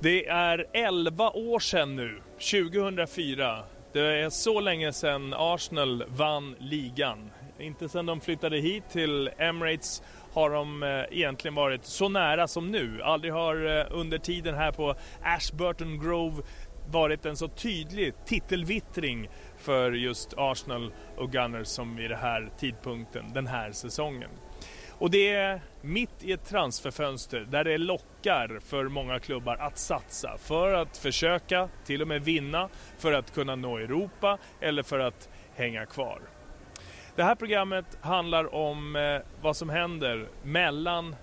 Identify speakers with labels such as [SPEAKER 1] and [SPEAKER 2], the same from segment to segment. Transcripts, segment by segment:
[SPEAKER 1] Det är 11 år sedan nu, 2004. Det är så länge sedan Arsenal vann ligan. Inte sedan de flyttade hit till Emirates har de eh, egentligen varit så nära som nu. Aldrig har eh, under tiden här på Ashburton Grove varit en så tydlig titelvittring för just Arsenal och Gunners som i den här tidpunkten, den här säsongen. Och det är mitt i ett transferfönster där det lockar för många klubbar att satsa för att försöka till och med vinna, för att kunna nå Europa eller för att hänga kvar. Det här programmet handlar om eh, vad som händer mellan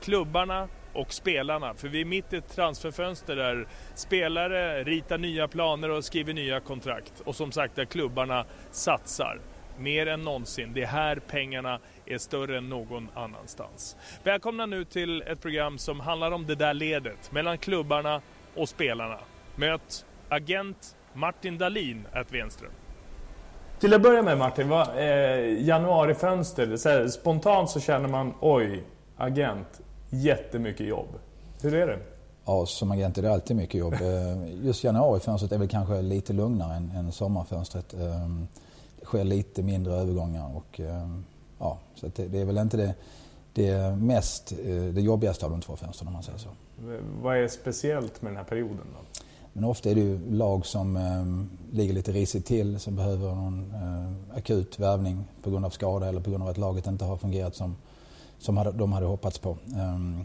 [SPEAKER 1] klubbarna och spelarna. För vi är mitt i ett transferfönster där spelare ritar nya planer och skriver nya kontrakt. Och som sagt där klubbarna satsar mer än någonsin. Det är här pengarna är större än någon annanstans. Välkomna nu till ett program som handlar om det där ledet mellan klubbarna och spelarna. Möt agent Martin Dahlin at Venström. Till att börja med Martin, vad, eh, januarifönster, så här, spontant så känner man oj, agent, jättemycket jobb. Hur är det?
[SPEAKER 2] Ja, som agent är det alltid mycket jobb. Eh, just januarifönstret är väl kanske lite lugnare än, än sommarfönstret. Ehm, det sker lite mindre övergångar och ehm, ja, så det, det, är väl inte det, det mest, eh, det jobbigaste av de två fönstren om man säger så.
[SPEAKER 1] Vad är speciellt med den här perioden då?
[SPEAKER 2] Men ofta är det ju lag som eh, ligger lite risigt till, som behöver någon eh, akut värvning på grund av skada eller på grund av att laget inte har fungerat som, som hade, de hade hoppats på. Um,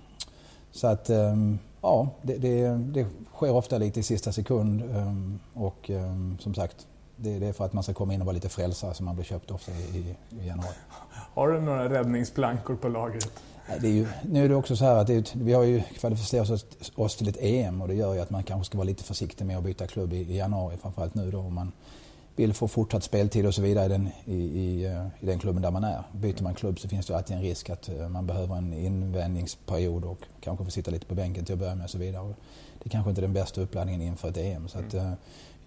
[SPEAKER 2] så att um, ja, det, det, det, sker ofta lite i sista sekund um, och som sagt det, det, är för att man ska komma in och vara lite frälsare som man blir köpt ofta i, i januari.
[SPEAKER 1] Har du några räddningsplankor på lagret?
[SPEAKER 2] Det är ju, nu är det också så här att det, vi har ju kvalificerat oss, oss, till ett EM och det gör ju att man kanske ska vara lite försiktig med att byta klubb i, i januari. Framförallt nu då om man vill få fortsatt speltid och så vidare i den, i, i, i, den klubben där man är. Byter man klubb så finns det alltid en risk att eh, man behöver en invändningsperiod och kanske får sitta lite på bänken till att börja med och så vidare. Och det kanske inte är den bästa uppladdningen inför ett EM. Så att, mm.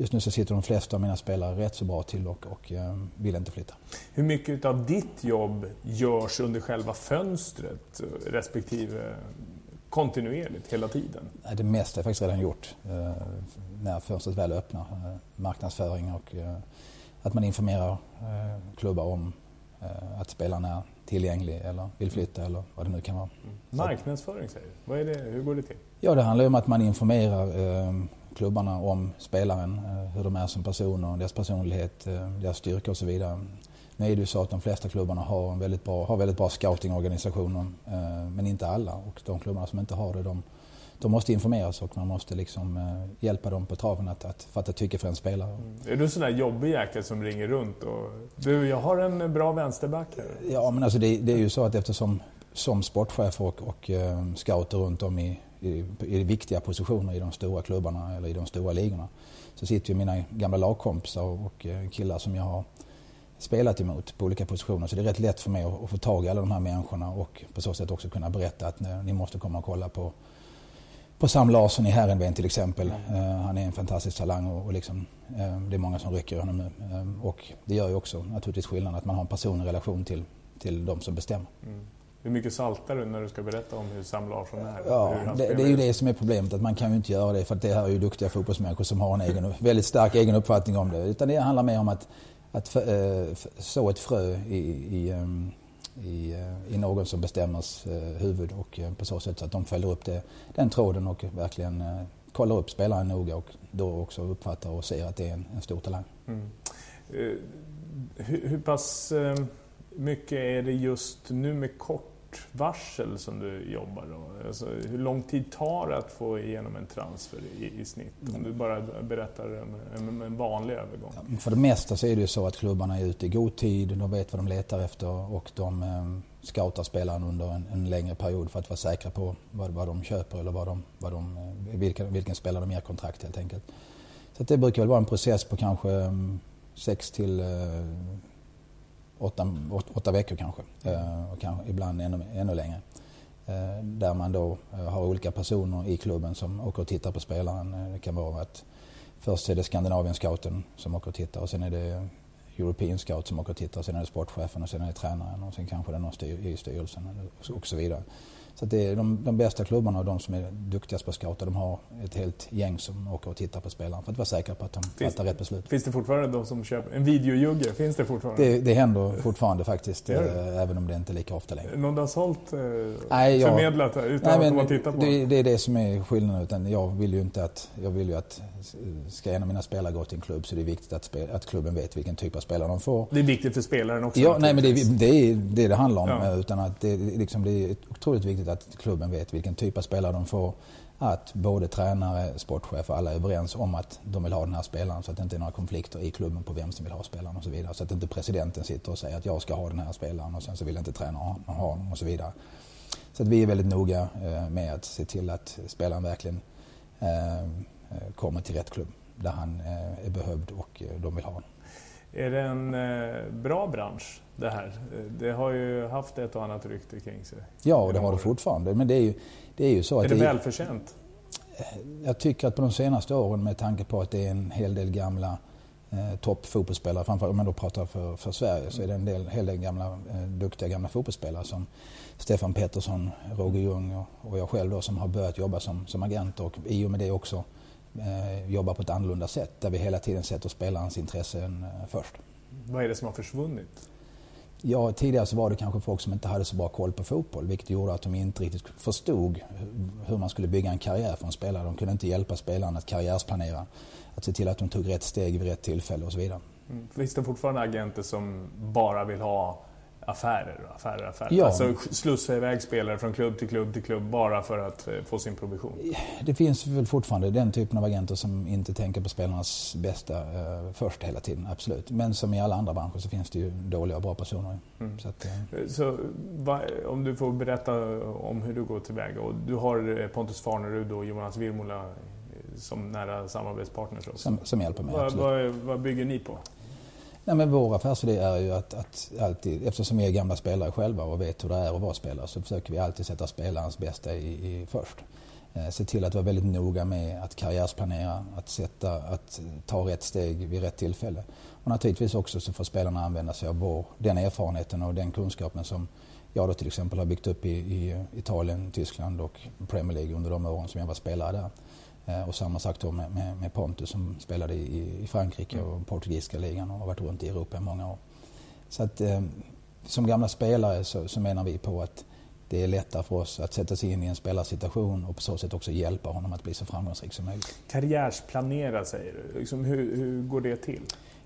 [SPEAKER 2] Just nu så sitter de flesta av mina spelare rätt så bra till och, och eh, vill inte flytta.
[SPEAKER 1] Hur mycket av ditt jobb görs under själva fönstret respektive kontinuerligt hela tiden?
[SPEAKER 2] Det mesta är faktiskt redan gjort eh, när fönstret väl öppnar. Eh, marknadsföring och att man informerar klubbar om att spelaren är tillgänglig eller vill flytta eller vad det nu kan vara. Mm.
[SPEAKER 1] Marknadsföring säger du. Vad är det? Hur går det till?
[SPEAKER 2] Ja, det handlar om att man informerar klubbarna om spelaren, eh, hur de är som personer, deras personlighet, eh, deras styrka och så vidare. Nu är det ju så att de flesta klubbarna har, en väldigt bra, har väldigt bra scoutingorganisationer, eh, men inte alla. Och de klubbarna som inte har det, de, de måste informeras och man måste liksom hjälpa dem på traven att, att fatta tycke för en spelare. Mm.
[SPEAKER 1] Är du sån där jobbig jäkel som ringer runt och du, jag har en bra vänsterback här?
[SPEAKER 2] Ja, men alltså det, det är ju så att eftersom som sportchef och, och scouter runt om i, i, i viktiga positioner i de stora klubbarna eller i de stora ligorna. Så sitter ju mina gamla lagkompisar och eh, killar som jag har spelat emot på olika positioner. Så det är rätt lätt för mig att få tag i alla de här människorna och på så sätt också kunna berätta att ni måste komma och kolla på, på Sam Larsson i Herrenven till exempel. Mm. Uh, han är en fantastisk talang och, och liksom, uh, det är många som rycker honom nu. Uh, och det gör ju också naturligtvis skillnad att man har en personlig relation till, till de som bestämmer. Mm.
[SPEAKER 1] Hur mycket saltar du när du ska berätta om hur Sam Larsson är?
[SPEAKER 2] Ja, det, det, är ju det som är problemet, att man kan ju inte göra det för att det här är ju duktiga fotbollsmänniskor som har en egen, väldigt stark egen uppfattning om det. Utan det handlar mer om att, att äh, så ett frö i, i, ehm, i, eh, i någon som bestämmers äh, huvud och på så sätt så att de följer upp det, den tråden och verkligen äh, kollar upp spelaren noga och då också uppfattar och ser att det är en, en stor talang. Mm.
[SPEAKER 1] Hur, hur pass mycket är det just nu med kort varsel som du jobbar då? Alltså, hur lång tid tar det att få igenom en transfer i, i snitt? Om du bara berättar en, en, en vanlig övergång.
[SPEAKER 2] Ja, för det mesta så är det ju så att klubbarna är ute i god tid, de vet vad de letar efter och de eh, scoutar spelaren under en, en, längre period för att vara säkra på vad, vad de köper eller vad de, vad de, eh, vilken, vilken spelare de ger kontrakt helt enkelt. Så det brukar väl vara en process på kanske mm, 6 till eh, åtta, åtta veckor kanske. Eh, och kanske ibland ännu, ännu längre. Eh, där man då eh, har olika personer i klubben som åker och tittar på spelaren. Eh, det kan vara att först är det Skandinavien scouten som åker och tittar och sen är det European scout som åker och tittar och sen är det sportchefen och sen är det tränaren och sen kanske det är någon styr, i styrelsen och så vidare. Så det är de, de, bästa klubbarna och de som är duktigast på scouter, de har ett helt gäng som åker och tittar på spelarna för att vara säkra på att de finns, fattar rätt beslut.
[SPEAKER 1] Finns det fortfarande de som köper en videojugge? Finns det fortfarande?
[SPEAKER 2] Det, det händer fortfarande faktiskt, det äh, även om det inte är lika ofta längre.
[SPEAKER 1] Någon du har sålt, eh, nej, jag, förmedlat utan nej, att de har tittat på
[SPEAKER 2] det? Det är det som är skillnaden. Utan jag vill ju inte att, jag vill ju att ska en av mina spelare gå till en klubb så det är viktigt att, spela, att klubben vet vilken typ av spelare de får.
[SPEAKER 1] Det är viktigt för spelaren också?
[SPEAKER 2] Ja, nej men det, det är det det handlar om. Ja. Utan att det, liksom, det är otroligt viktigt att klubben vet vilken typ av spelare de får. Att både tränare, sportchef och alla är överens om att de vill ha den här spelaren så att det inte är några konflikter i klubben på vem som vill ha spelaren och så vidare. Så att inte presidenten sitter och säger att jag ska ha den här spelaren och sen så vill inte tränaren ha honom och så vidare. Så att vi är väldigt noga eh, med att se till att spelaren verkligen eh, eh, kommer till rätt klubb där han är behövd och de vill ha honom.
[SPEAKER 1] Är det en bra bransch? det här. Det har ju haft ett och annat rykte kring sig.
[SPEAKER 2] Ja, och det har det fortfarande. Men det är ju, det är ju så
[SPEAKER 1] att...
[SPEAKER 2] Är
[SPEAKER 1] det, välförtjänt?
[SPEAKER 2] Jag tycker att på de senaste åren med tanke på att det är en hel del gamla eh, toppfotbollsspelare, framförallt om man då pratar för, för Sverige, så är det en del, hel del gamla, eh, duktiga gamla fotbollsspelare som Stefan Pettersson, Roger Ljung och, och jag själv då som har börjat jobba som, som agenter och i och med det också eh, jobbar på ett annorlunda sätt där vi hela tiden sätter spelarens intressen eh, först.
[SPEAKER 1] Vad är det som har försvunnit?
[SPEAKER 2] Ja, tidigare så var det kanske folk som inte hade så bra koll på fotboll vilket gjorde att de inte riktigt förstod hur man skulle bygga en karriär för en spelare. De kunde inte hjälpa spelaren att karriärsplanera, att se till att de tog rätt steg vid rätt tillfälle och så vidare.
[SPEAKER 1] Mm. Finns det fortfarande agenter som bara vill ha affärer, affärer, affärer. Ja. Alltså slussa iväg spelare från klubb till klubb till klubb bara för att eh, få sin provision.
[SPEAKER 2] Det finns väl fortfarande den typen av agenter som inte tänker på spelarnas bästa eh, först hela tiden, absolut. Men som i alla andra branscher så finns det ju dåliga och bra personer.
[SPEAKER 1] Mm. Så, att, eh. så va, om du får berätta om hur du går tillväga. Och du har eh, Pontus Farnerud och Jonas Virmola eh, som nära samarbetspartners också.
[SPEAKER 2] Som, som hjälper mig,
[SPEAKER 1] va, va, vad bygger ni på?
[SPEAKER 2] Nej, men vår affärsidé är ju att, att, alltid, eftersom vi är gamla spelare själva och vet hur det är att vara spelare, så försöker vi alltid sätta spelarens bästa i, i först. Eh, se till att vara väldigt noga med att karriärsplanera, att, sätta, att ta rätt steg vid rätt tillfälle. Och naturligtvis också så får spelarna använda sig av vår, den erfarenheten och den kunskapen som jag då till exempel har byggt upp i, i Italien, Tyskland och Premier League under de åren som jag var spelare där. Eh, och samma sak då med, med, med Pontus som spelade i, i Frankrike mm. och portugisiska ligan och har varit runt i Europa i många år. Så att eh, som gamla spelare så, så, menar vi på att det är lättare för oss att sätta sig in i en spelarsituation och på så sätt också hjälpa honom att bli så framgångsrik som möjligt.
[SPEAKER 1] Karriärsplanera säger du. Liksom, hur, hur går det till?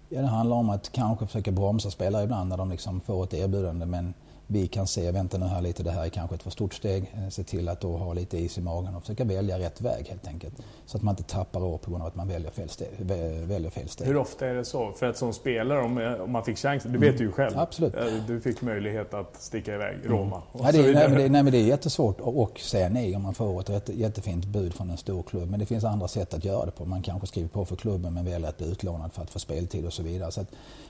[SPEAKER 2] Ja, det handlar om att kanske försöka bromsa spelare ibland när de liksom får ett erbjudande men vi kan se, vänta nu här lite, det här är kanske ett för stort steg. Eh, se till att då ha lite is i magen och försöka välja rätt väg helt enkelt. Så att man inte tappar år på grund av att man väljer fel steg. Väljer fel steg.
[SPEAKER 1] Hur ofta är det så? För att som spelare, om, eh, om man fick chansen, du vet mm. ju själv.
[SPEAKER 2] Absolut.
[SPEAKER 1] Eh, du fick möjlighet att sticka iväg, mm. Roma
[SPEAKER 2] mm. ja, det, nej, men det, nej, men det är jättesvårt att säga nej om man får ett jättefint bud från en stor klubb. Men det finns andra sätt att göra det på. Man kanske skriver på för klubben men väljer att bli utlånad för att få speltid och så vidare. Så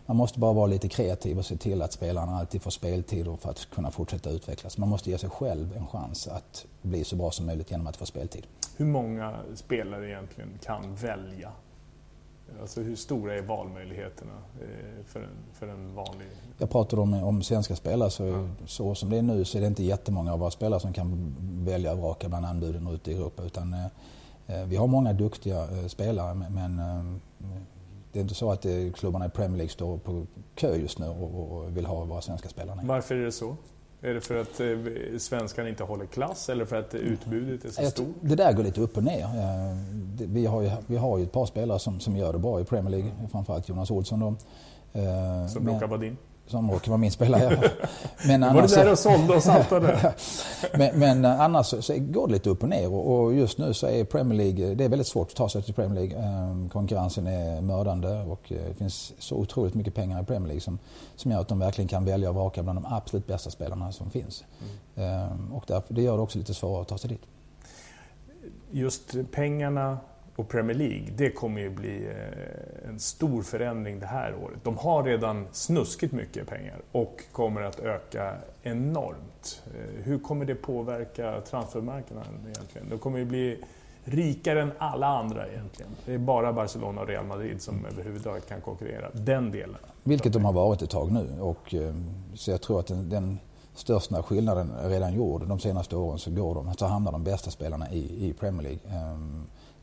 [SPEAKER 2] man måste bara vara lite kreativ och se till att spelarna alltid får speltid för att kunna fortsätta utvecklas. Man måste ge sig själv en chans att bli så bra som möjligt genom att få speltid.
[SPEAKER 1] Hur många spelare egentligen kan välja? Alltså hur stora är valmöjligheterna eh, för en, för en vanlig...
[SPEAKER 2] Jag pratar om, om svenska spelare, så, ja. så som det är nu så är det inte jättemånga av våra spelare som kan välja och vraka bland anbuden ute i Europa. Utan, eh, eh vi har många duktiga spelare men det är inte så att klubbarna i Premier League står på kö just nu och, vill ha våra svenska spelare.
[SPEAKER 1] Varför är det så? Är det för att eh, svenskarna inte håller klass eller för att utbudet är så stort?
[SPEAKER 2] Det där går lite upp och ner. Eh, vi har ju, vi har ju ett par spelare som, som gör det bra i Premier League, framförallt Jonas Olsson. Då.
[SPEAKER 1] Eh, som vara din?
[SPEAKER 2] Som råkar vara min spelare.
[SPEAKER 1] Men annars, var det där och sålde och saltade?
[SPEAKER 2] men, men eh, annars så, går det lite upp och ner och just nu så är Premier League, det är väldigt svårt att ta sig till Premier League. Ehm, konkurrensen är mördande och eh, det finns så otroligt mycket pengar i Premier League som, som gör att de verkligen kan välja och vraka bland de absolut bästa spelarna som finns. Mm. Ehm, och därför, det gör det också lite svårare att ta sig dit.
[SPEAKER 1] Just pengarna och Premier League, det kommer ju bli eh, en stor förändring det här året. De har redan snuskigt mycket pengar och kommer att öka enormt. Eh, hur kommer det påverka transfermarknaden egentligen? De kommer ju bli rikare än alla andra egentligen. Det är bara Barcelona och Real Madrid som överhuvudtaget kan konkurrera. Den delen.
[SPEAKER 2] Vilket de har varit ett tag nu. Och, eh, så jag tror att den, den största skillnaden är redan gjord. De senaste åren så, går de, så hamnar de bästa spelarna i, i Premier League.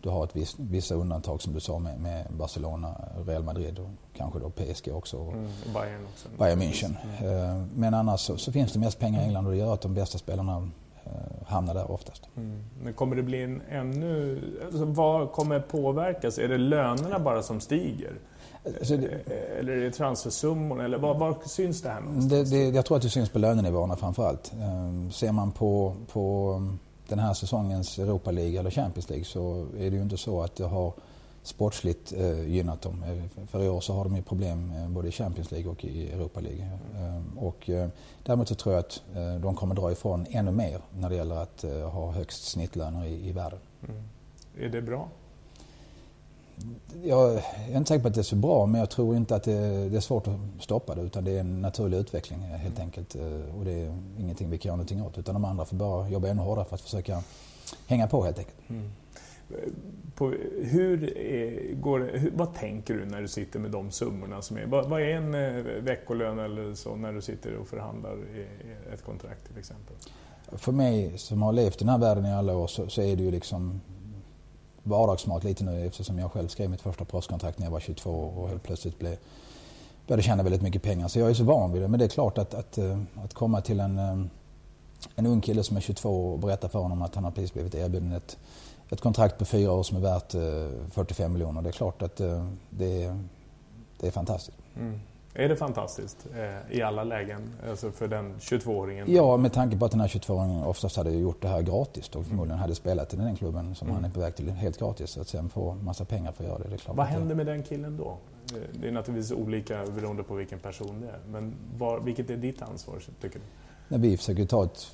[SPEAKER 2] Du har ett viss, vissa undantag som du sa med, med, Barcelona, Real Madrid och kanske då PSG också. Och
[SPEAKER 1] mm, Bayern också.
[SPEAKER 2] Bayern München. Mm. Men annars så, så, finns det mest pengar i England och det gör att de bästa spelarna eh, hamnar där oftast. Mm.
[SPEAKER 1] Men kommer det bli en ännu... Alltså, vad kommer påverkas? Är det lönerna bara som stiger? Alltså det, eh, eller är det transfersummorna? Eller var, var syns det här
[SPEAKER 2] det, det, Jag tror att det syns på lönenivåerna framför allt. Ser man på, på den här säsongens Europa League eller Champions League så är det ju inte så att det har sportsligt eh, gynnat dem. Eh, för i år så har de ju problem eh, både i Champions League och i Europa League. Mm. Och, eh, däremot så tror jag att eh, de kommer dra ifrån ännu mer när det gäller att eh, ha högst snittlöner i, i världen. Mm.
[SPEAKER 1] Är det bra?
[SPEAKER 2] Jag är inte säker på att det är så bra men jag tror inte att det, det, är svårt att stoppa det utan det är en naturlig utveckling helt enkelt. Eh, och det är ingenting vi kan göra någonting åt utan de andra får bara jobba ännu hårdare för att försöka hänga på helt enkelt. Mm.
[SPEAKER 1] På, hur är, går hur, vad tänker du när du sitter med de summorna som är? Vad, vad är en eh, veckolön eller så när du sitter och förhandlar ett kontrakt till exempel?
[SPEAKER 2] För mig som har levt i den här världen i alla år så, så är det ju liksom vardagsmat lite nu eftersom jag själv skrev mitt första proffskontrakt när jag var 22 och helt plötsligt blev, började tjäna väldigt mycket pengar. Så jag är så van vid det. Men det är klart att, att, eh, att komma till en, eh, en ung kille som är 22 och berätta för honom att han har precis blivit erbjuden ett, ett kontrakt på fyra år som är värt eh, 45 miljoner. Det är klart att det är, det är fantastiskt. Mm.
[SPEAKER 1] Är det fantastiskt eh, i alla lägen, alltså för den 22-åringen?
[SPEAKER 2] Ja, med tanke på att den här 22-åringen oftast hade gjort det här gratis och förmodligen hade spelat i den klubben som mm. han är på väg till helt gratis. Att sen få massa pengar för att göra det, det är klart.
[SPEAKER 1] Vad händer med den killen då? Eh, det är naturligtvis olika beroende på vilken person det är. Men var, vilket är ditt ansvar, tycker du?
[SPEAKER 2] Nej, vi försöker ta ett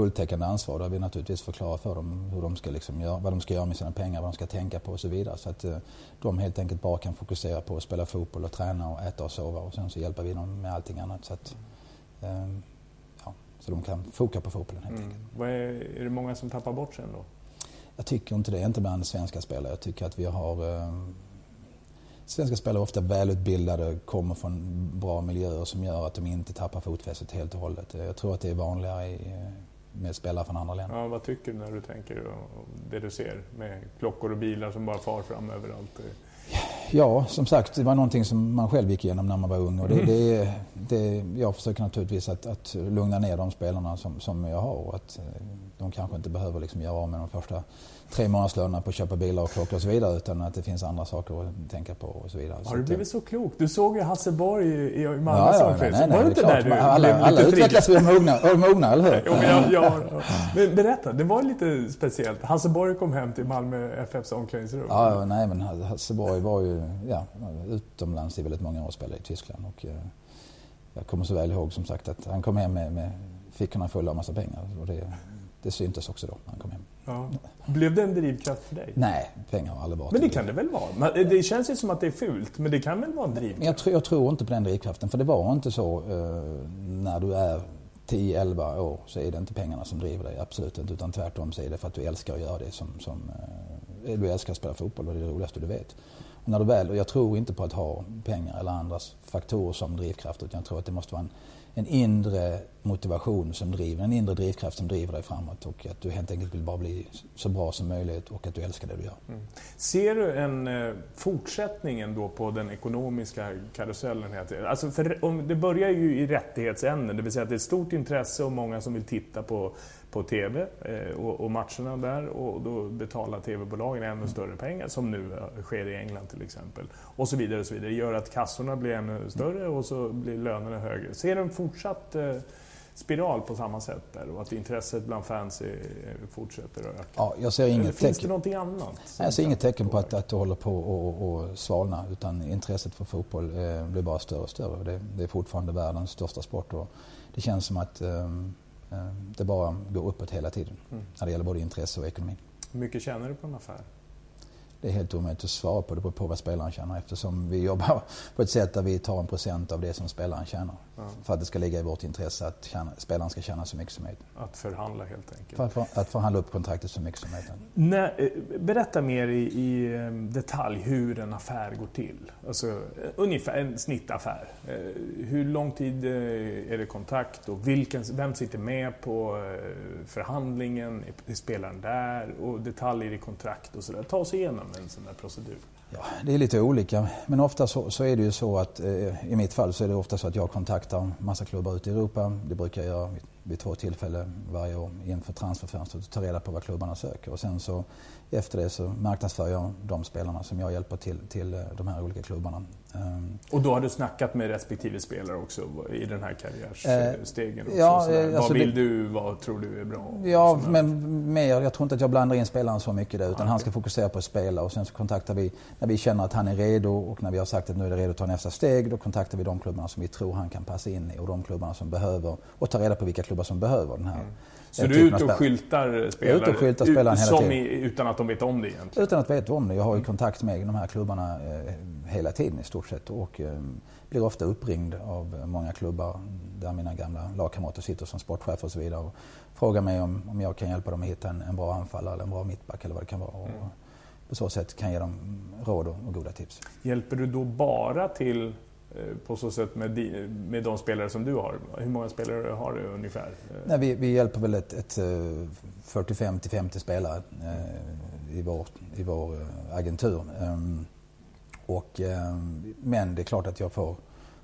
[SPEAKER 2] fulltäckande ansvar där vi naturligtvis förklarar för dem hur de ska liksom göra, vad de ska göra med sina pengar, vad de ska tänka på och så vidare. Så att eh, de helt enkelt bara kan fokusera på att spela fotboll och träna och äta och sova och sen så hjälper vi dem med allting annat. Så, att, eh, ja, så de kan foka på fotbollen helt mm. enkelt.
[SPEAKER 1] Är, är det många som tappar bort sig ändå?
[SPEAKER 2] Jag tycker inte det, inte bland svenska spelare. Jag tycker att vi har eh, Svenska spelare är ofta välutbildade, kommer från bra miljöer som gör att de inte tappar fotfästet helt och hållet. Jag tror att det är vanligare i med spelare från andra länder.
[SPEAKER 1] Ja, vad tycker du när du tänker det du ser med klockor och bilar som bara far fram överallt?
[SPEAKER 2] Ja, som sagt, det var någonting som man själv gick igenom när man var ung. Och det, mm. det, det, jag försöker naturligtvis att, att lugna ner de spelarna som, som jag har. Och att eh, de kanske inte behöver liksom göra av med de första tre månadslönerna på att köpa bilar och klockor och så vidare. Utan att det finns andra saker att tänka på och så vidare.
[SPEAKER 1] Har du blivit så klok? Du såg ju Hasse Borg i, i Malmö
[SPEAKER 2] ja, ja, nej, nej, Var det inte där du Alla, blev alla utvecklas vid mogna, mogna, eller hur?
[SPEAKER 1] jo, ja, ja, Men berätta, det var lite speciellt. Hasse Borg kom hem till Malmö FFs omklädningsrum.
[SPEAKER 2] Ja, nej men Hasse Borg var ju ja, utomlands i väldigt många år och spelade i Tyskland. Och, eh, jag kommer så väl ihåg som sagt att han kom hem med, med fickorna fulla av massa pengar. Och det, det syntes också då när han kom hem. Ja.
[SPEAKER 1] Blev det en drivkraft för dig?
[SPEAKER 2] Nej, pengar har aldrig varit
[SPEAKER 1] Men det kan det väl vara? Det känns ju som att det är fult, men det kan väl vara en drivkraft?
[SPEAKER 2] Jag tror, jag tror inte på den drivkraften, för det var inte så eh, när du är 10-11 år så är det inte pengarna som driver dig, absolut inte. Utan tvärtom så är det för att du älskar att göra det som, som, eh, du älskar att spela fotboll och det är det roligaste du vet. Och när du väl, och jag tror inte på att ha pengar eller andra faktorer som drivkraft utan jag tror att det måste vara en, en inre motivation som driver, en inre drivkraft som driver dig framåt och att du helt enkelt vill bara bli så bra som möjligt och att du älskar det du gör. Mm.
[SPEAKER 1] Ser du en eh, fortsättning ändå på den ekonomiska karusellen? Alltså för, om, det börjar ju i rättighetsänden, det vill säga att det är ett stort intresse och många som vill titta på på TV eh, och, matcherna där och då betalar TV-bolagen ännu större pengar som nu eh, sker i England till exempel. Och så vidare och så vidare. Det gör att kassorna blir ännu större och så blir lönerna högre. Ser du en fortsatt eh, spiral på samma sätt där och att intresset bland fans är, fortsätter att öka?
[SPEAKER 2] Ja, jag ser inget
[SPEAKER 1] Finns
[SPEAKER 2] tecken.
[SPEAKER 1] det någonting annat?
[SPEAKER 2] Nej, jag ser inget tecken på att, att det håller på att svalna utan intresset för fotboll eh, blir bara större och större. Det, det, är fortfarande världens största sport och det känns som att Eh, det bara går uppåt hela tiden mm. när det gäller både intresse och ekonomi.
[SPEAKER 1] Hur mycket tjänar du på en affär?
[SPEAKER 2] Det är helt omöjligt att svara på. Det beror på vad spelaren tjänar eftersom vi jobbar på ett sätt där vi tar en procent av det som spelaren tjänar. Ja. För att det ska ligga i vårt intresse att tjäna, spelaren ska tjäna så mycket som möjligt.
[SPEAKER 1] Att förhandla helt enkelt?
[SPEAKER 2] För, för, att förhandla upp kontraktet så mycket som möjligt.
[SPEAKER 1] Nej, eh, berätta mer i, i, eh, detalj hur en affär går till. Alltså, eh, ungefär en snittaffär. Hur lång tid är det kontakt och vilken, vem sitter med på förhandlingen? Är spelaren där? Och detaljer i kontrakt och sådär. Ta oss igenom en sån där procedur.
[SPEAKER 2] Ja, det är lite olika. Men ofta så, så är det ju så att eh, i mitt fall så är det ofta så att jag kontaktar massa klubbar ute i Europa. Det brukar jag göra vid två tillfällen varje år inför transferfönstret och ta reda på vad klubbarna söker. Och sen så efter det så marknadsför jag de spelarna som jag hjälper till, till eh, de här olika klubbarna.
[SPEAKER 1] Ehm. Och då har du snackat med respektive spelare också i den här karriärstegen? Eh,
[SPEAKER 2] ja,
[SPEAKER 1] alltså vad vill det, du, vad tror du är bra?
[SPEAKER 2] Ja, men mer, jag tror inte att jag blandar in spelaren så mycket där utan okay. han ska fokusera på att spela och sen så kontaktar vi när vi känner att han är redo och när vi har sagt att nu är det redo att ta nästa steg då kontaktar vi de klubbarna som vi tror han kan passa in i och de klubbarna som behöver och ta reda på vilka klubbar som behöver den här mm.
[SPEAKER 1] Så du är ute och skyltar spelare?
[SPEAKER 2] Ute och skyltar spelaren hela tiden. I,
[SPEAKER 1] utan att de vet om det egentligen?
[SPEAKER 2] Utan att veta om det. Jag har ju kontakt med de här klubbarna eh, hela tiden i stort sett och eh, blir ofta uppringd av många klubbar där mina gamla lagkamrater sitter som sportchef och så vidare och frågar mig om, om jag kan hjälpa dem att hitta en, en bra anfallare eller en bra mittback eller vad det kan vara. Och mm. på så sätt kan jag ge dem råd och, och goda tips.
[SPEAKER 1] Hjälper du då bara till Eh, Eh, på så sätt med, med de spelare som du har? Hur många spelare har du ungefär?
[SPEAKER 2] Eh, Nej, vi, vi hjälper väl ett, ett eh, 45 till 50 spelare eh, i vår, i vår agentur. Um, och, um, men det är klart att jag får,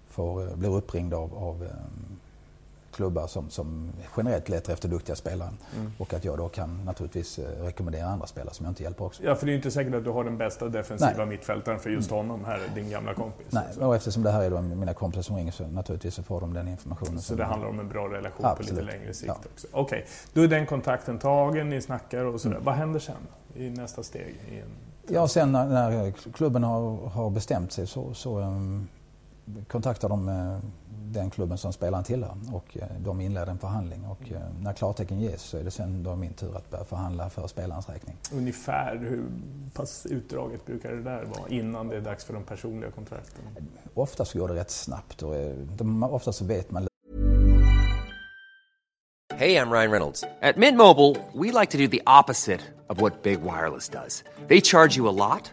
[SPEAKER 2] får, blir uppringd av, av um, klubbar som, som generellt letar efter duktiga spelare. Mm. Och att jag då kan naturligtvis eh, rekommendera andra spelare som jag inte hjälper också.
[SPEAKER 1] Ja, för det är inte säkert att du har den bästa defensiva Nej. mittfältaren för just mm. honom här, din gamla kompis.
[SPEAKER 2] Nej, alltså. och eftersom det här är då mina kompisar som ringer så naturligtvis så får de den informationen.
[SPEAKER 1] Så det handlar om en bra relation Absolut. på lite längre sikt ja. också? Okej, okay. då är den kontakten tagen, ni snackar och sådär. Mm. Vad händer sen i nästa steg? I en...
[SPEAKER 2] Ja, sen när, när klubben har, har bestämt sig så, så um, kontaktar de uh, den klubben som spelaren tillhör och eh, de inleder en förhandling och eh, när klartecken ges så är det sen då min tur att börja förhandla för spelarens räkning.
[SPEAKER 1] Ungefär hur pass utdraget brukar det där vara innan det är dags för de personliga kontrakten?
[SPEAKER 2] Oftast går det rätt snabbt och eh, de, oftast så vet man
[SPEAKER 3] Hej, jag Ryan Reynolds. At Mint Mobile, we like to do the opposite of what Big Wireless does. They charge you a lot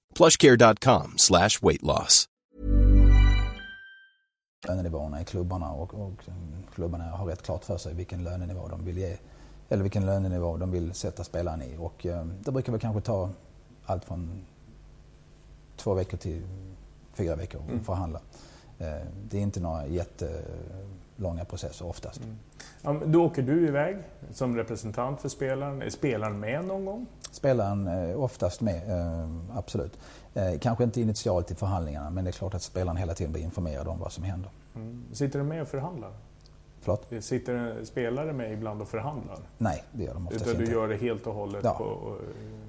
[SPEAKER 4] plushcare.com slash weight loss.
[SPEAKER 2] Lönenivåerna i klubbarna och, och klubbarna har rätt klart för sig vilken lönenivå de vill ge eller vilken lönenivå de vill sätta spelaren i. Och eh, det brukar väl kanske ta allt från två veckor till fyra veckor att mm. förhandla. Eh, det är inte några jättelånga processer oftast. Mm.
[SPEAKER 1] Ja, då åker du iväg som representant för spelaren. Är spelaren med någon gång?
[SPEAKER 2] Spelaren är oftast med, eh, absolut. Eh, kanske inte initialt i förhandlingarna men det är klart att spelaren hela tiden blir informerad om vad som händer.
[SPEAKER 1] Mm. Sitter du med och förhandlar?
[SPEAKER 2] Förlåt?
[SPEAKER 1] Sitter spelare med ibland och förhandlar?
[SPEAKER 2] Nej, det gör de oftast
[SPEAKER 1] Utan
[SPEAKER 2] inte.
[SPEAKER 1] du gör det helt och hållet
[SPEAKER 2] ja.
[SPEAKER 1] på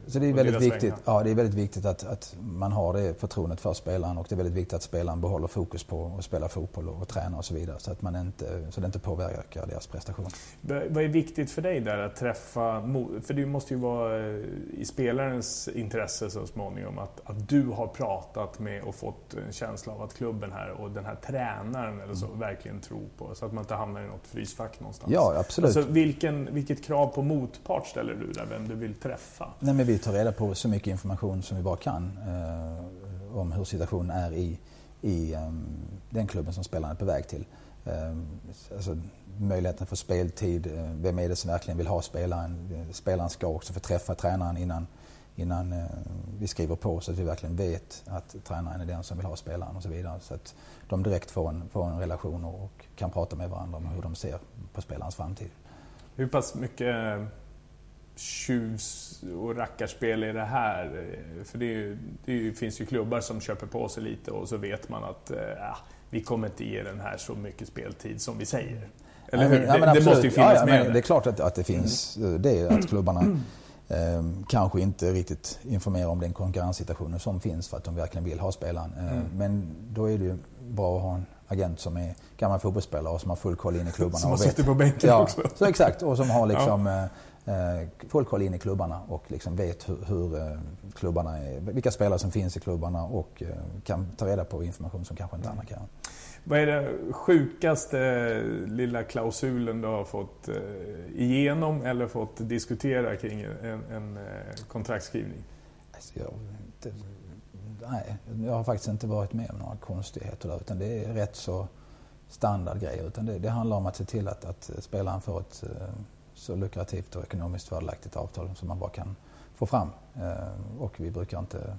[SPEAKER 2] så det är, väldigt viktigt, ja, det är väldigt viktigt att, att man har det förtroendet för spelaren och det är väldigt viktigt att spelaren behåller fokus på att spela fotboll och, och träna och så vidare så att man inte, så det inte påverkar deras prestation.
[SPEAKER 1] Vad är viktigt för dig där att träffa, för det måste ju vara eh, i spelarens intresse så småningom att, att du har pratat med och fått en känsla av att klubben här och den här tränaren eller så mm. verkligen tror på så att man inte hamnar i något frysfack någonstans.
[SPEAKER 2] Ja, absolut.
[SPEAKER 1] Alltså, vilken, vilket krav på motpart ställer du där, vem du vill träffa?
[SPEAKER 2] Nej, men vi tar reda på så mycket information som vi bara kan eh, om hur situationen är i, i um, den klubben som spelaren är på väg till. Um, alltså, möjligheten för speltid, uh, vem är det som verkligen vill ha spelaren? Spelaren ska också få träffa tränaren innan, innan uh, vi skriver på så att vi verkligen vet att tränaren är den som vill ha spelaren och så vidare. Så att de direkt får en, får en relation och, kan prata med varandra om hur de ser på spelarens framtid.
[SPEAKER 1] Hur pass mycket tjus och rackarspel är det här? För det, det, finns ju klubbar som köper på sig lite och så vet man att äh, vi kommer inte ge den här så mycket speltid som vi säger. Eller hur?
[SPEAKER 2] Ja, det, det, måste ju finnas ja, med. Det är klart att, att det finns mm. det, att klubbarna eh, kanske inte riktigt informerar om den konkurrenssituationen som finns för att de verkligen vill ha spelaren. Eh, mm. Men då är det ju bra att ha en agent som är gammal fotbollsspelare och som har full koll in i klubbarna.
[SPEAKER 1] Som
[SPEAKER 2] har
[SPEAKER 1] suttit på bänken ja, också.
[SPEAKER 2] Så exakt, och som har liksom ja. Eh, Eh, full koll in i klubbarna och liksom vet hur, hur eh, klubbarna är, vilka spelare som finns i klubbarna och eh, kan ta reda på information som kanske inte andra kan.
[SPEAKER 1] Vad är den sjukaste lilla klausulen du har fått igenom eller fått diskutera kring en, en kontraktskrivning?
[SPEAKER 2] Alltså jag, nej, jag har faktiskt inte varit med om några konstigheter där utan det är rätt så standardgrejer. Utan det, det handlar om att se till att, att spelaren får ett eh, så lukrativt och ekonomiskt fördelaktigt avtal som man bara kan få fram. Eh, och vi brukar inte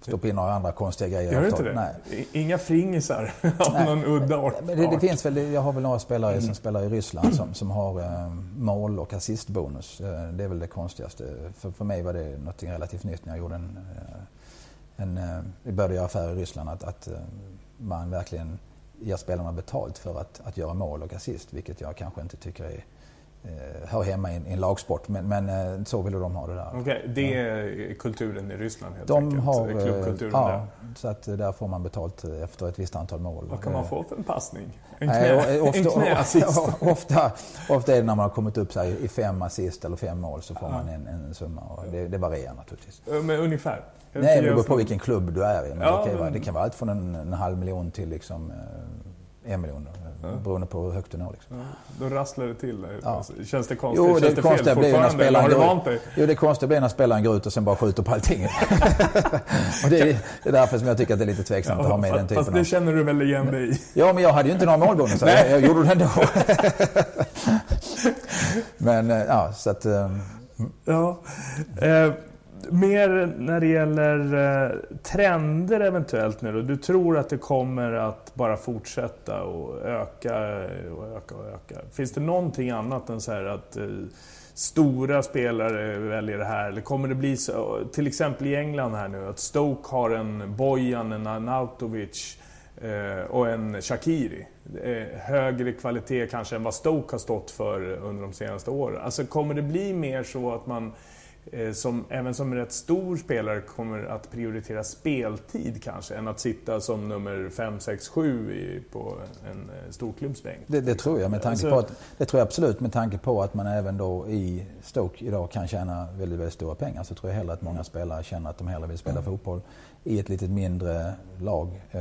[SPEAKER 2] stoppa in några andra konstiga grejer.
[SPEAKER 1] Gör inte det? Nej. Inga fringisar av någon udda art?
[SPEAKER 2] Det, det, finns väl, jag har väl några spelare mm. som spelar i Ryssland som, som har eh, mål och assistbonus. Eh, det är väl det konstigaste. För, för mig var det något relativt nytt när jag gjorde en, eh, en, en eh, började göra affärer i Ryssland. Att, att man verkligen ger spelarna betalt för att, att göra mål och assist, vilket jag kanske inte tycker är eh, hör hemma i en, i en lagsport. Men, men eh, så ville de ha det där.
[SPEAKER 1] Okay, det är kulturen i Ryssland helt
[SPEAKER 2] de
[SPEAKER 1] enkelt?
[SPEAKER 2] Har,
[SPEAKER 1] eh, Klubbkulturen
[SPEAKER 2] ja,
[SPEAKER 1] där?
[SPEAKER 2] så att där får man betalt efter ett visst antal mål.
[SPEAKER 1] Vad kan man få för en passning? En, knä, ofta, knäassist?
[SPEAKER 2] ofta, ofta är det när man har kommit upp sig i fem assist eller fem mål så får man en, en summa. Det, det varierar naturligtvis.
[SPEAKER 1] Men ungefär?
[SPEAKER 2] Nej, det beror på vilken klubb du är i. Men ja, det, kan vara, det kan vara allt från en, en halv miljon till liksom, eh, en miljon. Ja. Beroende på hur högt du når. Liksom. Ja,
[SPEAKER 1] då rasslar det till där. Ja. Känns det konstigt?
[SPEAKER 2] Jo, det,
[SPEAKER 1] Känns
[SPEAKER 2] det konstiga blir när spelaren dig? Jo, det konstiga blir när spelaren går ut och sen bara skjuter på allting. och det är, det är därför som jag tycker att det är lite tveksamt ja, att ha med fast, den typen
[SPEAKER 1] Fast det känner du väl igen dig i?
[SPEAKER 2] Ja, men jag hade ju inte några målbonusar. jag, jag gjorde det ändå. men, eh, ja, så att... Um,
[SPEAKER 1] ja. Eh, mer när det gäller eh, trender eventuellt nu då. Du tror att det kommer att bara fortsätta och öka eh, och öka och öka. Finns det någonting annat än så här att eh, stora spelare väljer det här? Eller kommer det bli så, till exempel i England här nu, att Stoke har en Bojan, en Arnautovic och en Shakiri. Högre kvalitet kanske än vad Stoke har stått för under de senaste åren. Alltså kommer det bli mer så att man som även som rätt stor spelare kommer att prioritera speltid kanske, än att sitta som nummer 5, 6, 7 på en eh, storklubbsbänk.
[SPEAKER 2] Det, det tror jag, med tanke
[SPEAKER 1] Alltså-
[SPEAKER 2] på att, det tror jag absolut med tanke på att man även då i Stoke idag kan tjäna väldigt, väldigt stora pengar så tror jag hellre att många spelare känner att de hellre vill spela fotboll i ett litet mindre lag eh,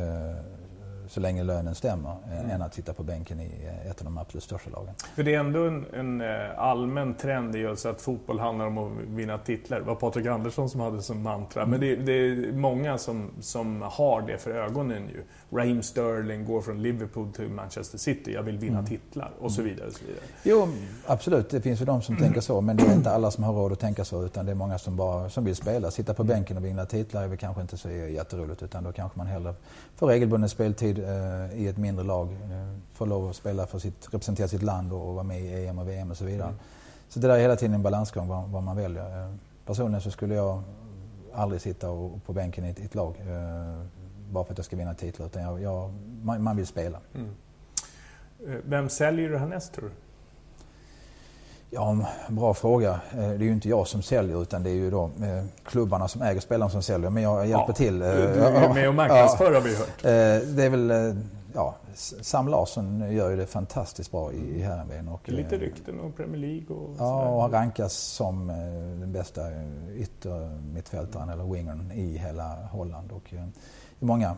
[SPEAKER 2] så länge lönen stämmer eh, än att sitta på bänken i eh, ett av de absolut största lagen.
[SPEAKER 1] För det är ändå en, en eh, allmän trend i just att fotboll handlar om att vinna titlar. Det var Patrik Andersson som hade som mantra. Men det, det är många som, som har det för ögonen ju. Raheem Sterling går från Liverpool till Manchester City. Jag vill vinna titlar och så vidare. Och så vidare.
[SPEAKER 2] Jo, absolut. Det finns ju de som tänker så. Men det är inte alla som har råd att tänka så. Utan det är många som bara som vill spela. Sitta på bänken och vinna titlar är väl kanske inte så jätteroligt. Utan då kanske man hellre får regelbunden speltid eh, i ett mindre lag. Eh, får lov att spela för sitt, representera sitt land och, och vara med i EM och VM och så vidare. Så det där är hela tiden en balansgång vad, vad man väljer. Eh, personligen så skulle jag aldrig sitta och, på bänken i ett, i ett lag. Bara för att jag ska vinna titlar. Utan jag, jag, man, man vill spela.
[SPEAKER 1] Eh, Vem säljer du härnäst tror du?
[SPEAKER 2] Ja, bra fråga. Eh, Det är ju inte jag som säljer utan det är ju då eh, klubbarna som äger spelarna som säljer. Men jag hjälper
[SPEAKER 1] Ja,
[SPEAKER 2] till. eh,
[SPEAKER 1] Du du är med och marknadsför har vi hört.
[SPEAKER 2] Eh, Det är väl, eh, ja, Sam Larsson gör ju det fantastiskt bra i och,
[SPEAKER 1] Lite
[SPEAKER 2] eh,
[SPEAKER 1] rykten om Premier League och
[SPEAKER 2] Ja, och han rankas som eh, den bästa eh, yttermittfältaren eller wingern i hela Holland. Och eh, i många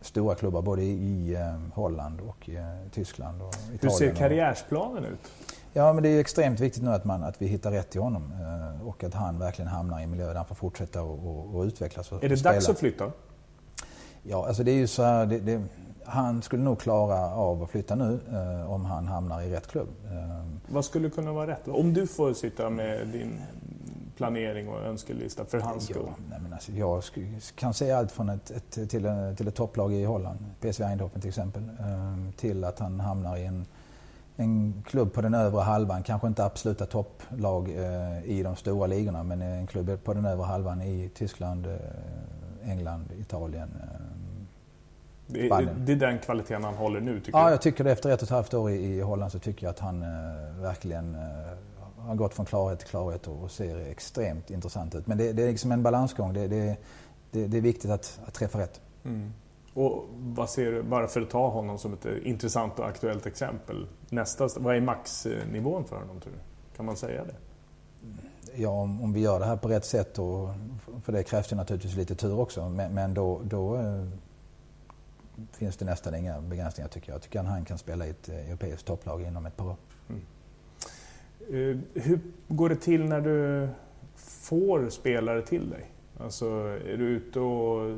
[SPEAKER 2] stora klubbar både i eh, Holland och eh, Tyskland och Italien.
[SPEAKER 1] Hur ser karriärsplanen ut?
[SPEAKER 2] Ja, men det är extremt viktigt nu att, man, att vi hittar rätt till honom eh, och att han verkligen hamnar i en miljö där han får fortsätta och, och, och utvecklas. Och,
[SPEAKER 1] Är det
[SPEAKER 2] och
[SPEAKER 1] dags
[SPEAKER 2] spela.
[SPEAKER 1] att flytta?
[SPEAKER 2] Ja, alltså det är ju så här, det, det, han skulle nog klara av att flytta nu eh, om han hamnar i rätt klubb. Eh,
[SPEAKER 1] Vad skulle kunna vara rätt? Om du får sitta med din planering och önskelista för hans skull.
[SPEAKER 2] ja, nej, men alltså, jag kan se allt från ett, ett, till, en, till ett topplag i Holland, PSV Eindhoven till exempel, eh, till att han hamnar i en, en klubb på den övre halvan, kanske inte absoluta topplag eh, i de stora ligorna, men en klubb på den övre halvan i Tyskland, eh, England, Italien. Eh,
[SPEAKER 1] Det
[SPEAKER 2] Spanien.
[SPEAKER 1] det är den kvaliteten han håller nu tycker
[SPEAKER 2] Ja,
[SPEAKER 1] jag.
[SPEAKER 2] jag tycker det. Efter ett och ett halvt år i, i Holland så tycker jag att han eh, verkligen eh, har gått från klarhet till klarhet och, och ser extremt intressant ut. Men det, det är liksom en balansgång. Det, det, det, det är viktigt att, att träffa rätt.
[SPEAKER 1] Mm. Och vad ser du, bara för att ta honom som ett eh, intressant och aktuellt exempel. Nästa, vad är maxnivån för honom tror du? Kan man säga det?
[SPEAKER 2] Ja, om, om vi gör det här på rätt sätt, och, för det krävs ju naturligtvis lite tur också, men, men då, då eh, finns det nästan inga begränsningar tycker jag. Jag tycker att han kan spela i ett eh, europeiskt topplag inom ett par år.
[SPEAKER 1] Eh, Hur går det till när du får spelare till dig? Alltså, är du ute och eh,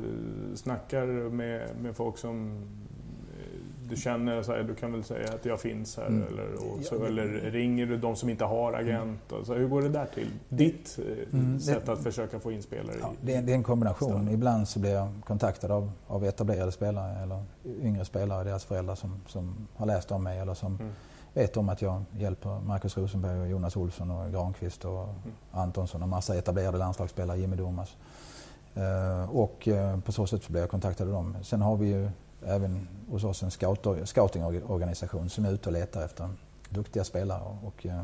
[SPEAKER 1] snackar med, med folk som eh, du känner, så här, du kan väl säga att jag finns här,
[SPEAKER 2] Mm.
[SPEAKER 1] eller, och så,
[SPEAKER 2] Ja, det-
[SPEAKER 1] eller ringer du de som inte har agent? Alltså, hur går det där till? Ditt eh,
[SPEAKER 2] Mm, det-
[SPEAKER 1] sätt att försöka få in spelare
[SPEAKER 2] Ja, det, är, det är en kombination.
[SPEAKER 1] Större.
[SPEAKER 2] Ibland så blir jag kontaktad av, av etablerade spelare eller yngre spelare, deras föräldrar som, som har läst om mig eller som
[SPEAKER 1] Mm.
[SPEAKER 2] Vet om att jag hjälper Marcus Rosenberg, och Jonas Olsson och Granqvist och
[SPEAKER 1] Mm.
[SPEAKER 2] Antonsson och massa etablerade landslagsspelare, Jimmy Domas. Eh, och eh, på så sätt så blir jag kontaktad av dem. Sen har vi ju även hos oss en scout, scoutingorganisation som är ute och letar efter duktiga spelare. Och, eh,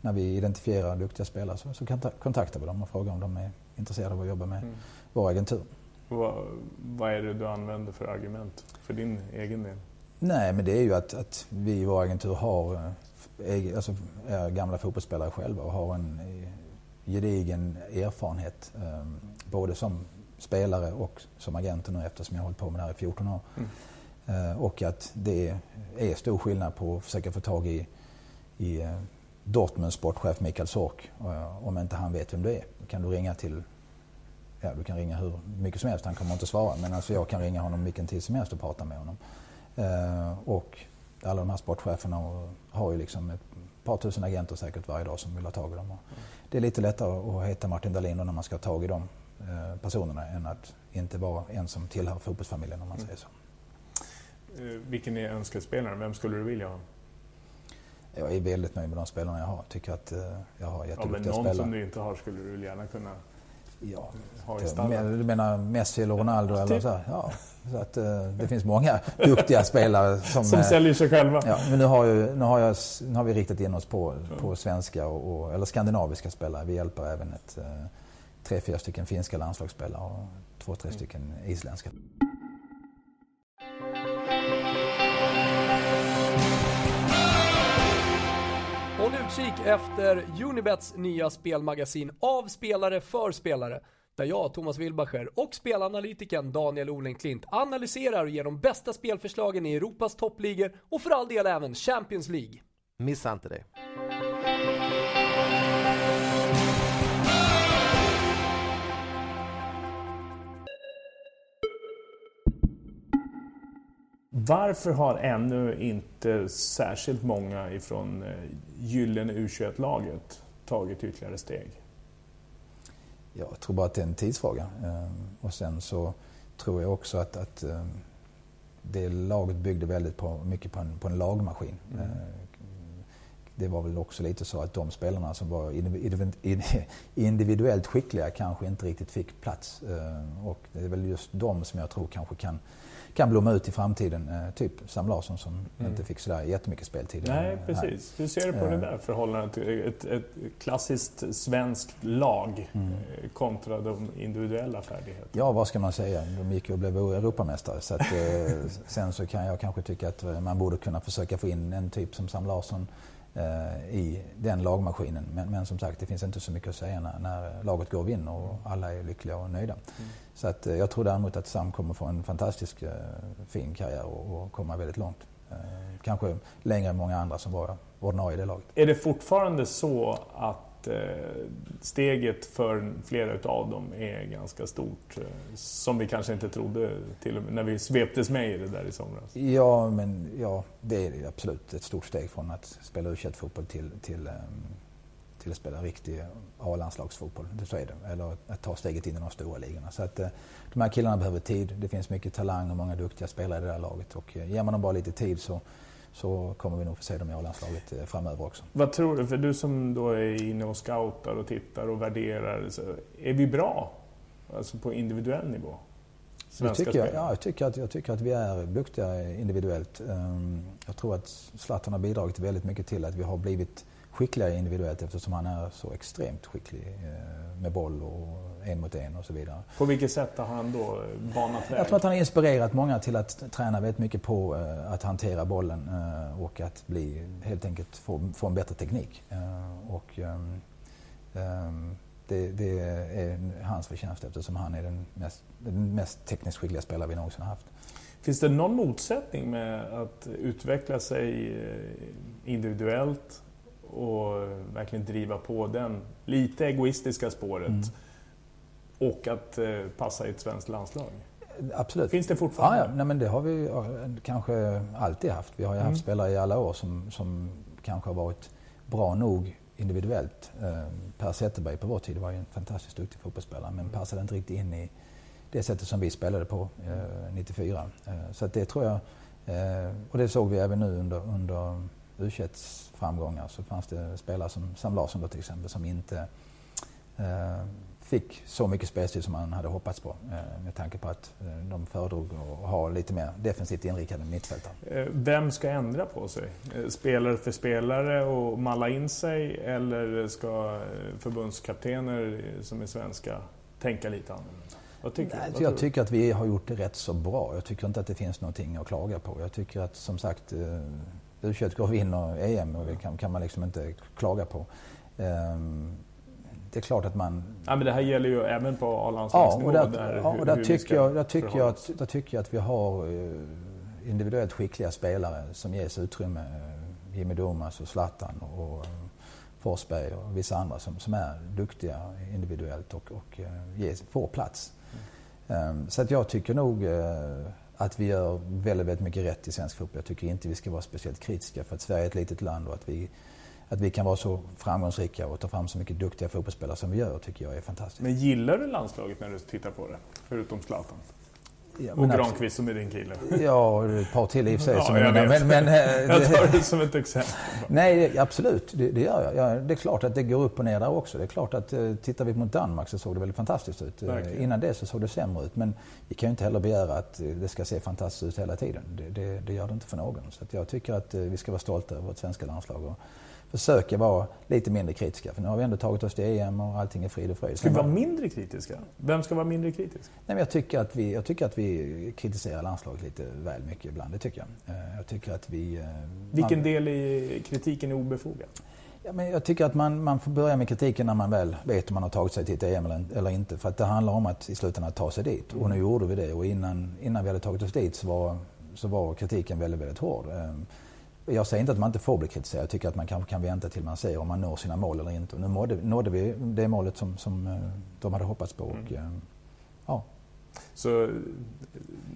[SPEAKER 2] när vi identifierar duktiga spelare så, så konta- kontaktar vi dem och frågar om de är intresserade av att jobba med
[SPEAKER 1] Mm.
[SPEAKER 2] vår agentur.
[SPEAKER 1] Vad, vad är det du använder för argument för din egen del?
[SPEAKER 2] Nej, men det är ju att, att vi i vår agentur har, eh, alltså, är gamla fotbollsspelare själva och har en eh, gedigen erfarenhet eh, både som spelare och som agent nu eftersom jag har hållit på med det här i 14 år. Eh, och att det är stor skillnad på att försöka få tag i, i eh, Dortmunds sportchef Mikael Sork. Eh, om inte han vet vem du är. Då kan du ringa till Ja, du kan ringa hur mycket som helst, han kommer inte svara. Men alltså jag kan ringa honom vilken tid som helst och prata med honom. Eh, och alla de här sportcheferna och- har ju liksom ett par tusen agenter säkert varje dag som vill ha tag i dem. Och det är lite lättare att heta Martin Dahlin när man ska ha tag i de eh, personerna än att inte vara en som tillhör fotbollsfamiljen om man säger så.
[SPEAKER 1] Eh, Vilken är önskespelaren? Vem skulle du vilja ha?
[SPEAKER 2] Jag är väldigt nöjd med de spelarna jag har. Tycker att jag har
[SPEAKER 1] Ja, men
[SPEAKER 2] jätteduktiga
[SPEAKER 1] någon
[SPEAKER 2] spelare.
[SPEAKER 1] som du inte har skulle du väl gärna kunna...
[SPEAKER 2] Ja,
[SPEAKER 1] har i stallen?
[SPEAKER 2] du menar Messi eller Ronaldo?
[SPEAKER 1] Ja,
[SPEAKER 2] eller
[SPEAKER 1] typ.
[SPEAKER 2] så här? Ja, så att, eh, det finns många duktiga spelare som...
[SPEAKER 1] Som
[SPEAKER 2] eh,
[SPEAKER 1] säljer sig själva?
[SPEAKER 2] Ja, men nu har, ju, nu, har jag, nu har vi riktat in oss på, på svenska och, och, eller skandinaviska spelare. Vi hjälper även ett, eh, tre, fyra stycken finska landslagsspelare och två, tre stycken isländska.
[SPEAKER 5] Håll utkik efter Unibets nya spelmagasin av spelare för spelare. Där jag, Thomas Wilbacher och spelanalytikern Daniel Olenklint analyserar och ger de bästa spelförslagen i Europas toppligor och för all del även Champions League.
[SPEAKER 6] Missa inte det.
[SPEAKER 1] Varför har ännu inte särskilt många ifrån eh, gyllene U21-laget tagit ytterligare steg?
[SPEAKER 2] Ja, jag tror bara att det är en tidsfråga. Ehm, Och sen så tror jag också att, att ehm, det laget byggde väldigt på, mycket på en, på en lagmaskin.
[SPEAKER 1] Mm.
[SPEAKER 2] Det var väl också lite så att de spelarna som var indiv- indiv- individuellt skickliga kanske inte riktigt fick plats. Ehm, Och det är väl just de som jag tror kanske kan, kan blomma ut i framtiden. Eh, Typ Sam Larsson som
[SPEAKER 1] Mm.
[SPEAKER 2] inte fick sådär jättemycket speltid.
[SPEAKER 1] Nej,
[SPEAKER 2] Eh,
[SPEAKER 1] precis. Hur ser du på det
[SPEAKER 2] Eh,
[SPEAKER 1] där förhållandet ett, ett klassiskt svenskt lag
[SPEAKER 2] Mm.
[SPEAKER 1] eh, kontra de individuella färdigheterna?
[SPEAKER 2] Ja, vad ska man säga? De gick ju och blev Europamästare. Så att, eh, sen så kan jag kanske tycka att eh, man borde kunna försöka få in en typ som Sam Larsson eh, i den lagmaskinen. Men, men som sagt, det finns inte så mycket att säga när, när laget går och vinner och alla är lyckliga och nöjda. Så att, eh, jag tror däremot att Sam kommer få en fantastisk eh, fin karriär och, och komma väldigt långt. Eh, kanske längre än många andra som var ordinarie i det laget.
[SPEAKER 1] Är det fortfarande så att Eh, steget för flera utav dem är ganska stort? Eh, som vi kanske inte trodde till och med när vi sveptes med i det där i somras.
[SPEAKER 2] Ja, men ja, det är absolut ett stort steg från att spela u fotboll till, till, eh, till att spela riktig A-landslagsfotboll. Så är det. Eller att ta steget in i de stora ligorna. Så att, de här killarna behöver tid. Det finns mycket talang och många duktiga spelare i det här laget. Och ger man dem bara lite tid så, så kommer vi nog få se dem i A-landslaget eh, framöver också.
[SPEAKER 1] Vad tror du? För du som då är inne och scoutar och tittar och värderar. Så är vi bra? Alltså på individuell nivå?
[SPEAKER 2] Jag tycker,
[SPEAKER 1] spelare?
[SPEAKER 2] ja, jag, tycker att, jag tycker att vi är duktiga individuellt. Ehm, Jag tror att Zlatan har bidragit väldigt mycket till att vi har blivit skickligare individuellt eftersom han är så extremt skicklig eh, med boll och en mot en och så vidare.
[SPEAKER 1] På vilket sätt har han då banat väg?
[SPEAKER 2] Jag tror att han har inspirerat många till att träna väldigt mycket på eh, att hantera bollen eh, och att bli, helt enkelt få, få en bättre teknik. Eh, Och, ehm, ehm, det, det är hans förtjänst eftersom han är den mest, den mest tekniskt skickliga spelare vi någonsin har haft.
[SPEAKER 1] Finns det någon motsättning med att utveckla sig eh, individuellt och verkligen driva på den lite egoistiska spåret
[SPEAKER 2] Mm.
[SPEAKER 1] och att eh, passa i ett svenskt landslag?
[SPEAKER 2] Absolut.
[SPEAKER 1] Finns det
[SPEAKER 2] Ja,
[SPEAKER 1] fortfarande?
[SPEAKER 2] ja. Nej, men det har vi ja, kanske alltid haft. Vi har ju haft
[SPEAKER 1] Mm.
[SPEAKER 2] spelare i alla år som, som kanske har varit bra nog individuellt. Eh, per Zetterberg på vår tid var ju en fantastiskt duktig fotbollsspelare men passade inte riktigt in i det sättet som vi spelade på eh, 94. Eh, så att det tror jag, eh, och det såg vi även nu under, under u framgångar så fanns det spelare som Sam Larsson då till exempel som inte eh, fick så mycket speltid som man hade hoppats på eh, med tanke på att eh, de föredrog att ha lite mer defensivt inriktade mittfältare.
[SPEAKER 1] Eh, Vem ska ändra på sig? Eh, Spelare för spelare och malla in sig eller ska eh, förbundskaptener som är svenska tänka lite annorlunda? Tycker
[SPEAKER 2] Nej, jag tycker att vi har gjort det rätt så bra. Jag tycker inte att det finns någonting att klaga på. Jag tycker att som sagt u går och vinner EM och det kan, kan man liksom inte klaga på. Ehm, det är klart att man
[SPEAKER 1] Ja, men det här gäller ju även på
[SPEAKER 2] Ja,
[SPEAKER 1] A-landslagsnivå.
[SPEAKER 2] och där,
[SPEAKER 1] där,
[SPEAKER 2] ja, och där, tycker jag, där, tycker jag att, där tycker jag att vi har eh, individuellt skickliga spelare som ges utrymme. Eh, Jimmy Domas och Zlatan och eh, Forsberg och vissa andra som, som är duktiga individuellt och, och ges, får plats. Eh, Så att jag tycker nog att vi gör väldigt, väldigt mycket rätt i svensk fotboll. Jag tycker inte vi ska vara speciellt kritiska för att Sverige är ett litet land och att vi, att vi kan vara så framgångsrika och ta fram så mycket duktiga fotbollsspelare som vi gör tycker jag är fantastiskt.
[SPEAKER 1] Men gillar du landslaget när du tittar på det? Förutom Zlatan? Och
[SPEAKER 2] men
[SPEAKER 1] Granqvist som är din kille.
[SPEAKER 2] Ja, och ett par till i och för sig.
[SPEAKER 1] Ja,
[SPEAKER 2] som
[SPEAKER 1] jag
[SPEAKER 2] mina, men, men, eh,
[SPEAKER 1] Jag tar det som ett exempel.
[SPEAKER 2] Nej, absolut. Det, det gör jag. Ja, det är klart att det går upp och ner där också. Det är klart att eh, tittar vi mot Danmark så såg det väldigt fantastiskt ut. Eh,
[SPEAKER 1] Verkligen.
[SPEAKER 2] Innan det så såg det sämre ut. Men vi kan ju inte heller begära att det ska se fantastiskt ut hela tiden. Det, det, det gör det inte för någon. Så jag tycker att vi ska vara stolta över vårt svenska landslag och försöka vara lite mindre kritiska. För nu har vi ändå tagit oss till EM och allting är frid och fröjd.
[SPEAKER 1] Ska vi vara
[SPEAKER 2] var-
[SPEAKER 1] mindre kritiska? Vem ska vara mindre kritisk?
[SPEAKER 2] Nej, jag, tycker att vi, jag tycker att vi kritiserar landslaget lite väl mycket ibland. Det tycker jag. Eh, Jag tycker att vi... eh,
[SPEAKER 1] Vilken
[SPEAKER 2] man-
[SPEAKER 1] del i kritiken är obefogad?
[SPEAKER 2] Ja, men jag tycker att man, man får börja med kritiken när man väl vet om man har tagit sig till ett EM eller, eller inte. För att det handlar om att i slutändan ta sig dit. Och nu gjorde vi det. Och innan, innan vi hade tagit oss dit så var, så var kritiken väldigt, väldigt hård. Jag säger inte att man inte får bli kritiserad. Jag tycker att man kanske kan vänta till man ser om man når sina mål eller inte. Nu nådde, nådde vi det målet som, som eh, de hade hoppats på. Och, ehm, ja.
[SPEAKER 1] Så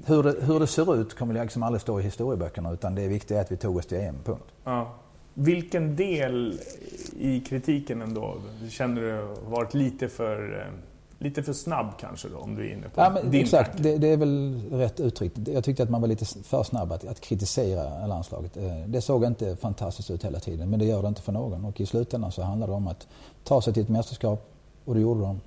[SPEAKER 2] hur, det, hur det ser ut kommer liksom aldrig stå i historieböckerna. Utan det viktiga är att vi tog oss till EM, punkt.
[SPEAKER 1] Ja. Vilken del i kritiken ändå känner du varit lite för, eh, lite för snabb kanske då, om du är inne på
[SPEAKER 2] Ja, men
[SPEAKER 1] din
[SPEAKER 2] exakt, det, det är väl rätt uttryckt. Jag tyckte att man var lite för snabb att, att kritisera landslaget. Eh, Det såg inte fantastiskt ut hela tiden, men det gör det inte för någon. Och i slutändan så handlar det om att ta sig till ett mästerskap och det gjorde de.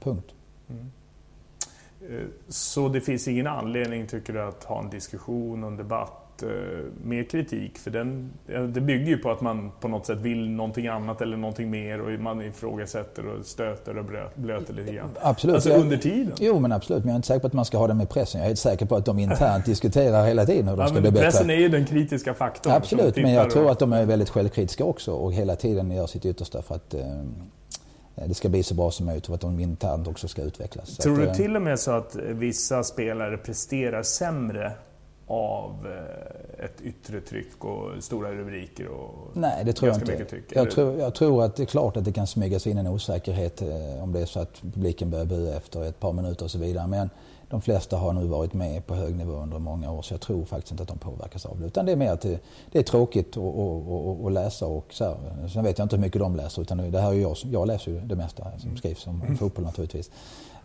[SPEAKER 2] Punkt.
[SPEAKER 1] Eh, Så det finns ingen anledning, tycker du, att ha en diskussion och en debatt eh, med kritik? För den, det bygger ju på att man på något sätt vill någonting annat eller någonting mer och man ifrågasätter och stöter och blöter lite grann.
[SPEAKER 2] Absolut.
[SPEAKER 1] Alltså under tiden.
[SPEAKER 2] Jo, men absolut. Men jag är inte säker på att man ska ha det med pressen. Jag är helt säker på att de internt diskuterar hela tiden hur de
[SPEAKER 1] Ja,
[SPEAKER 2] ska bli bättre.
[SPEAKER 1] pressen är ju den kritiska faktorn.
[SPEAKER 2] Absolut, men jag tror att de är väldigt självkritiska också och hela tiden gör sitt yttersta för att eh, det ska bli så bra som möjligt och att de internt också ska utvecklas.
[SPEAKER 1] Tror du
[SPEAKER 2] eh,
[SPEAKER 1] till och med så att vissa spelare presterar sämre av eh, ett yttre tryck och stora rubriker och
[SPEAKER 2] Nej, det tror jag inte.
[SPEAKER 1] mycket tyck?
[SPEAKER 2] Jag tror, jag tror att det är klart att det kan smyga sig in en osäkerhet eh, om det är så att publiken börjar bua efter ett par minuter och så vidare. Men de flesta har nu varit med på hög nivå under många år så jag tror faktiskt inte att de påverkas av det. Utan det är mer att det, det är tråkigt att, att, att, att läsa och så här. Sen vet jag inte hur mycket de läser utan det här är jag, jag läser ju det mesta som skrivs om, om fotboll naturligtvis.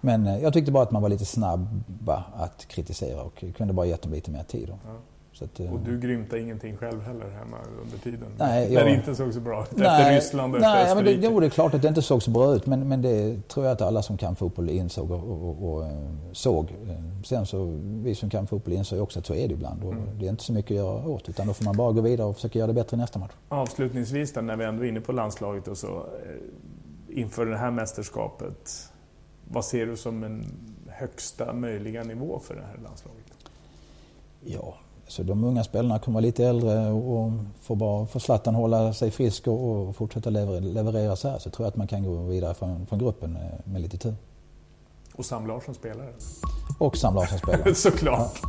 [SPEAKER 2] Men eh, jag tyckte bara att man var lite snabba att kritisera och kunde bara gett dem lite mer tid. Så att, eh,
[SPEAKER 1] Och du grymtade ingenting själv heller hemma under tiden?
[SPEAKER 2] Nej,
[SPEAKER 1] När
[SPEAKER 2] jag-
[SPEAKER 1] det inte såg så bra ut? Efter Ryssland och
[SPEAKER 2] nej,
[SPEAKER 1] efter
[SPEAKER 2] men det,
[SPEAKER 1] Österrike?
[SPEAKER 2] jo, det är klart att det inte såg så bra ut. Men, men det tror jag att alla som kan fotboll insåg och, och, och, eh, såg. Sen så, vi som kan fotboll ju också att så är det ibland. Och
[SPEAKER 1] Mm.
[SPEAKER 2] Det är inte så mycket att göra åt. Utan då får man bara gå vidare och försöka göra det bättre i nästa match.
[SPEAKER 1] Avslutningsvis då, när vi ändå är inne på landslaget och så. Inför det här mästerskapet. Vad ser du som en högsta möjliga nivå för det här landslaget?
[SPEAKER 2] Ja, så de unga spelarna kommer vara lite äldre och, får bara får Zlatan hålla sig frisk och, och fortsätta leverera, leverera så här så tror jag att man kan gå vidare från, från gruppen eh, med lite tur.
[SPEAKER 1] Och Sam Larsson spelare.
[SPEAKER 2] Och Sam Larsson spelar.
[SPEAKER 1] Såklart.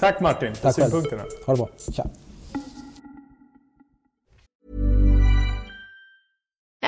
[SPEAKER 1] Tack Martin för
[SPEAKER 2] Tack själv.
[SPEAKER 1] synpunkterna.
[SPEAKER 2] Ha det bra. Tja.